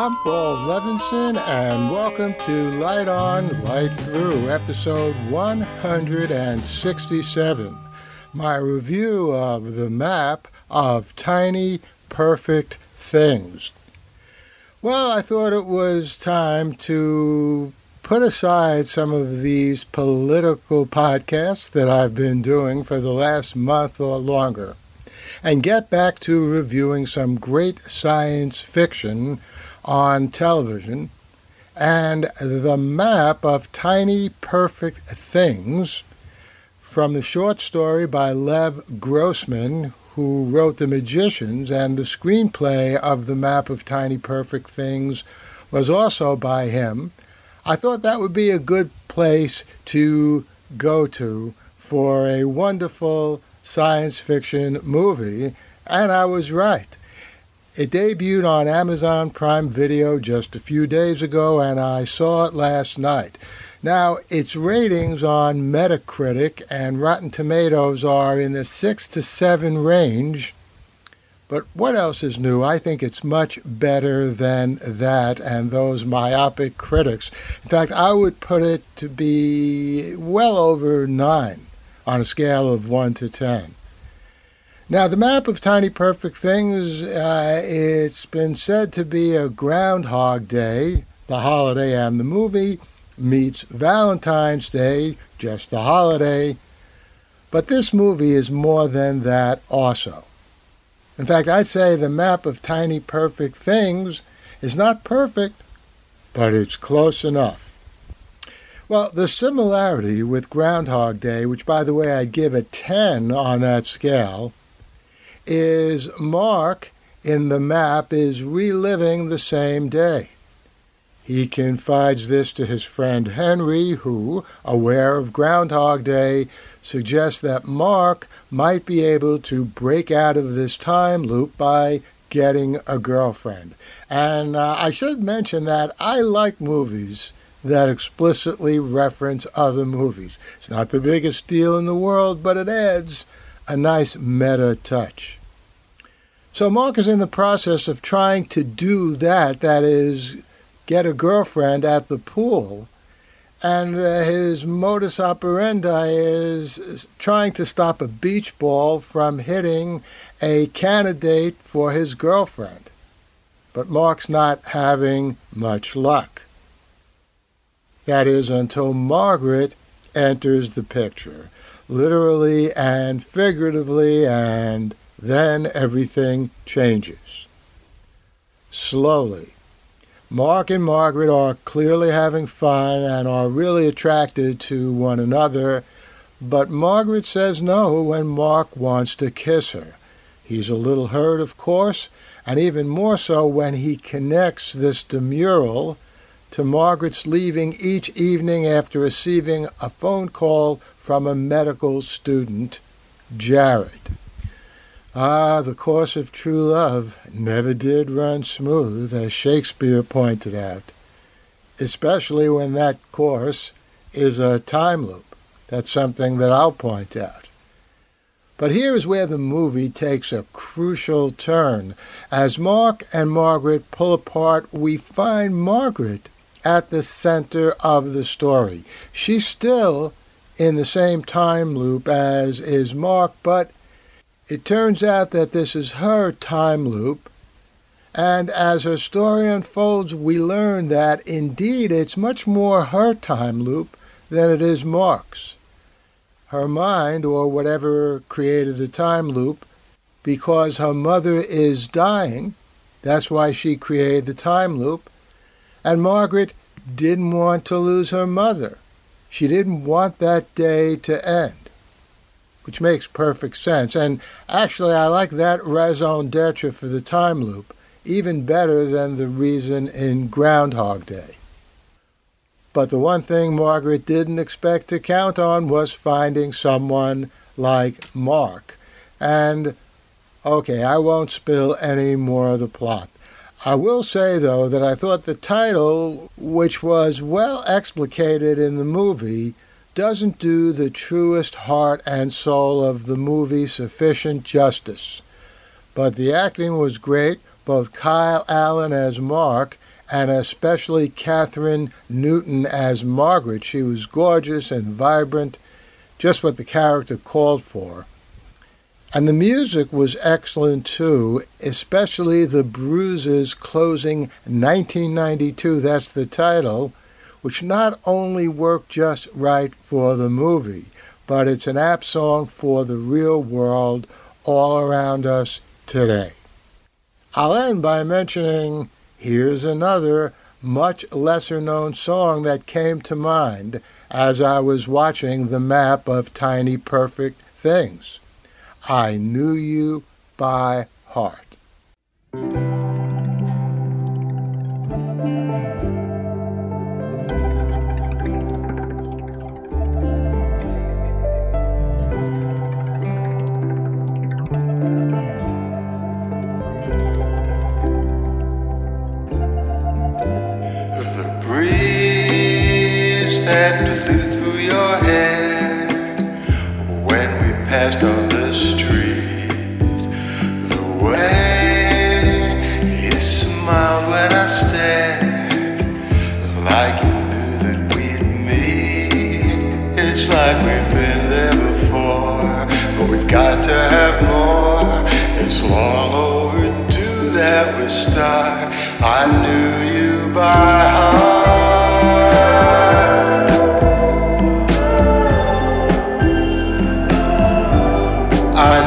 I'm Paul Levinson, and welcome to Light On, Light Through, episode 167. My review of the map of tiny, perfect things. Well, I thought it was time to put aside some of these political podcasts that I've been doing for the last month or longer and get back to reviewing some great science fiction on television and the map of tiny perfect things from the short story by Lev Grossman, who wrote The Magicians, and the screenplay of The Map of Tiny Perfect Things was also by him. I thought that would be a good place to go to for a wonderful science fiction movie, and I was right. It debuted on Amazon Prime Video just a few days ago, and I saw it last night. Now, its ratings on Metacritic and Rotten Tomatoes are in the 6 to 7 range. But what else is new? I think it's much better than that and those myopic critics. In fact, I would put it to be well over 9 on a scale of 1 to 10. Now, the map of tiny perfect things, uh, it's been said to be a Groundhog Day, the holiday, and the movie meets Valentine's Day, just the holiday. But this movie is more than that also. In fact, I'd say the map of tiny perfect things is not perfect, but it's close enough. Well, the similarity with Groundhog Day, which by the way I'd give a 10 on that scale, is Mark in the map is reliving the same day. He confides this to his friend Henry, who, aware of Groundhog Day, suggests that Mark might be able to break out of this time loop by getting a girlfriend. And uh, I should mention that I like movies that explicitly reference other movies. It's not the biggest deal in the world, but it adds a nice meta touch. So Mark is in the process of trying to do that, that is, get a girlfriend at the pool. And uh, his modus operandi is trying to stop a beach ball from hitting a candidate for his girlfriend. But Mark's not having much luck. That is until Margaret enters the picture, literally and figuratively, and then everything changes. Slowly. Mark and Margaret are clearly having fun and are really attracted to one another, but Margaret says no when Mark wants to kiss her. He's a little hurt, of course, and even more so when he connects this demurral to Margaret's leaving each evening after receiving a phone call from a medical student, Jared. Ah, the course of true love never did run smooth, as Shakespeare pointed out, especially when that course is a time loop. That's something that I'll point out. But here is where the movie takes a crucial turn. As Mark and Margaret pull apart, we find Margaret at the center of the story. She's still in the same time loop as is Mark, but it turns out that this is her time loop, and as her story unfolds, we learn that indeed it's much more her time loop than it is Mark's. Her mind, or whatever created the time loop, because her mother is dying, that's why she created the time loop, and Margaret didn't want to lose her mother. She didn't want that day to end which makes perfect sense. And actually, I like that raison d'etre for the time loop even better than the reason in Groundhog Day. But the one thing Margaret didn't expect to count on was finding someone like Mark. And, okay, I won't spill any more of the plot. I will say, though, that I thought the title, which was well explicated in the movie, doesn't do the truest heart and soul of the movie sufficient justice. But the acting was great, both Kyle Allen as Mark and especially Kathryn Newton as Margaret. She was gorgeous and vibrant, just what the character called for. And the music was excellent too, especially the Bruises closing 1992, that's the title, which not only worked just right for the movie, but it's an apt song for the real world all around us today. I'll end by mentioning here's another much lesser known song that came to mind as I was watching the map of tiny perfect things. I knew you by heart.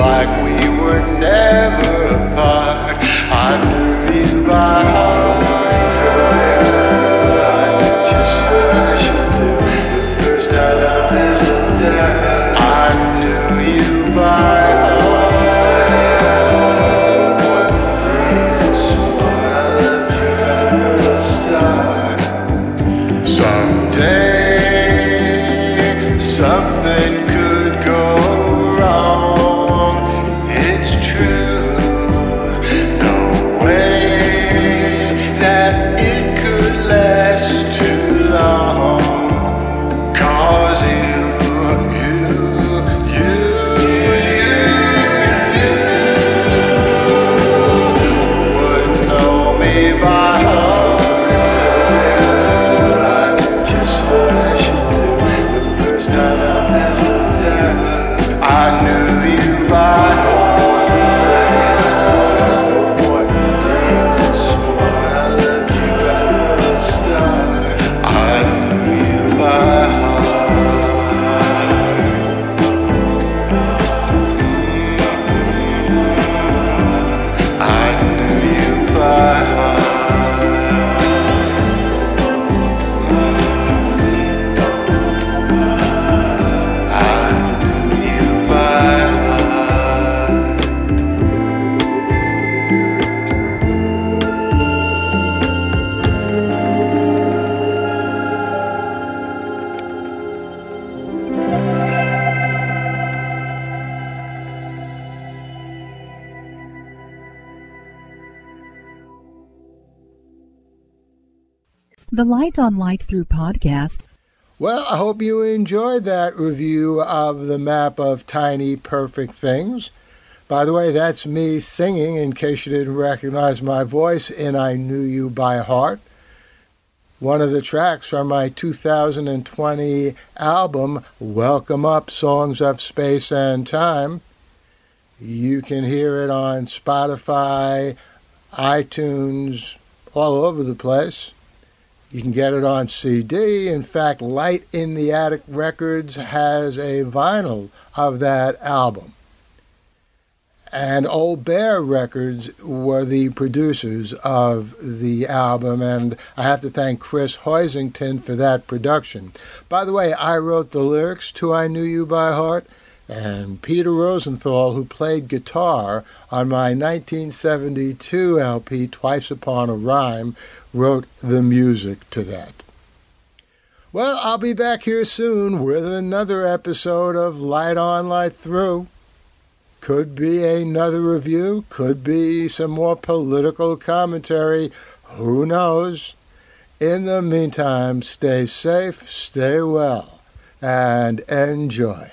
like we were never. I knew. Light on Light Through podcast. Well, I hope you enjoyed that review of the map of tiny perfect things. By the way, that's me singing, in case you didn't recognize my voice, in I Knew You by Heart. One of the tracks from my 2020 album, Welcome Up Songs of Space and Time. You can hear it on Spotify, iTunes, all over the place. You can get it on CD. In fact, Light in the Attic Records has a vinyl of that album. And Old Bear Records were the producers of the album, and I have to thank Chris Hoisington for that production. By the way, I wrote the lyrics to I Knew You by Heart. And Peter Rosenthal, who played guitar on my 1972 LP, Twice Upon a Rhyme, wrote the music to that. Well, I'll be back here soon with another episode of Light On, Light Through. Could be another review, could be some more political commentary, who knows? In the meantime, stay safe, stay well, and enjoy.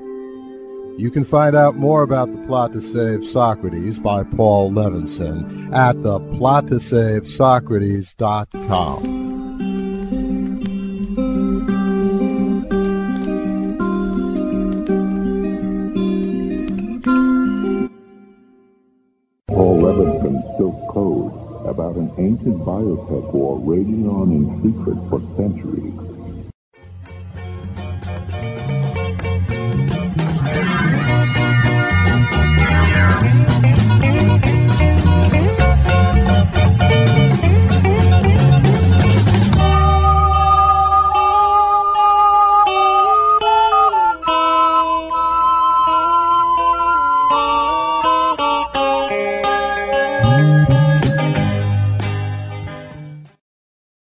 You can find out more about the plot to save Socrates by Paul Levinson at the plot to save Socrates.com. Paul Levinson Silk Code about an ancient biotech war raging on in secret for centuries.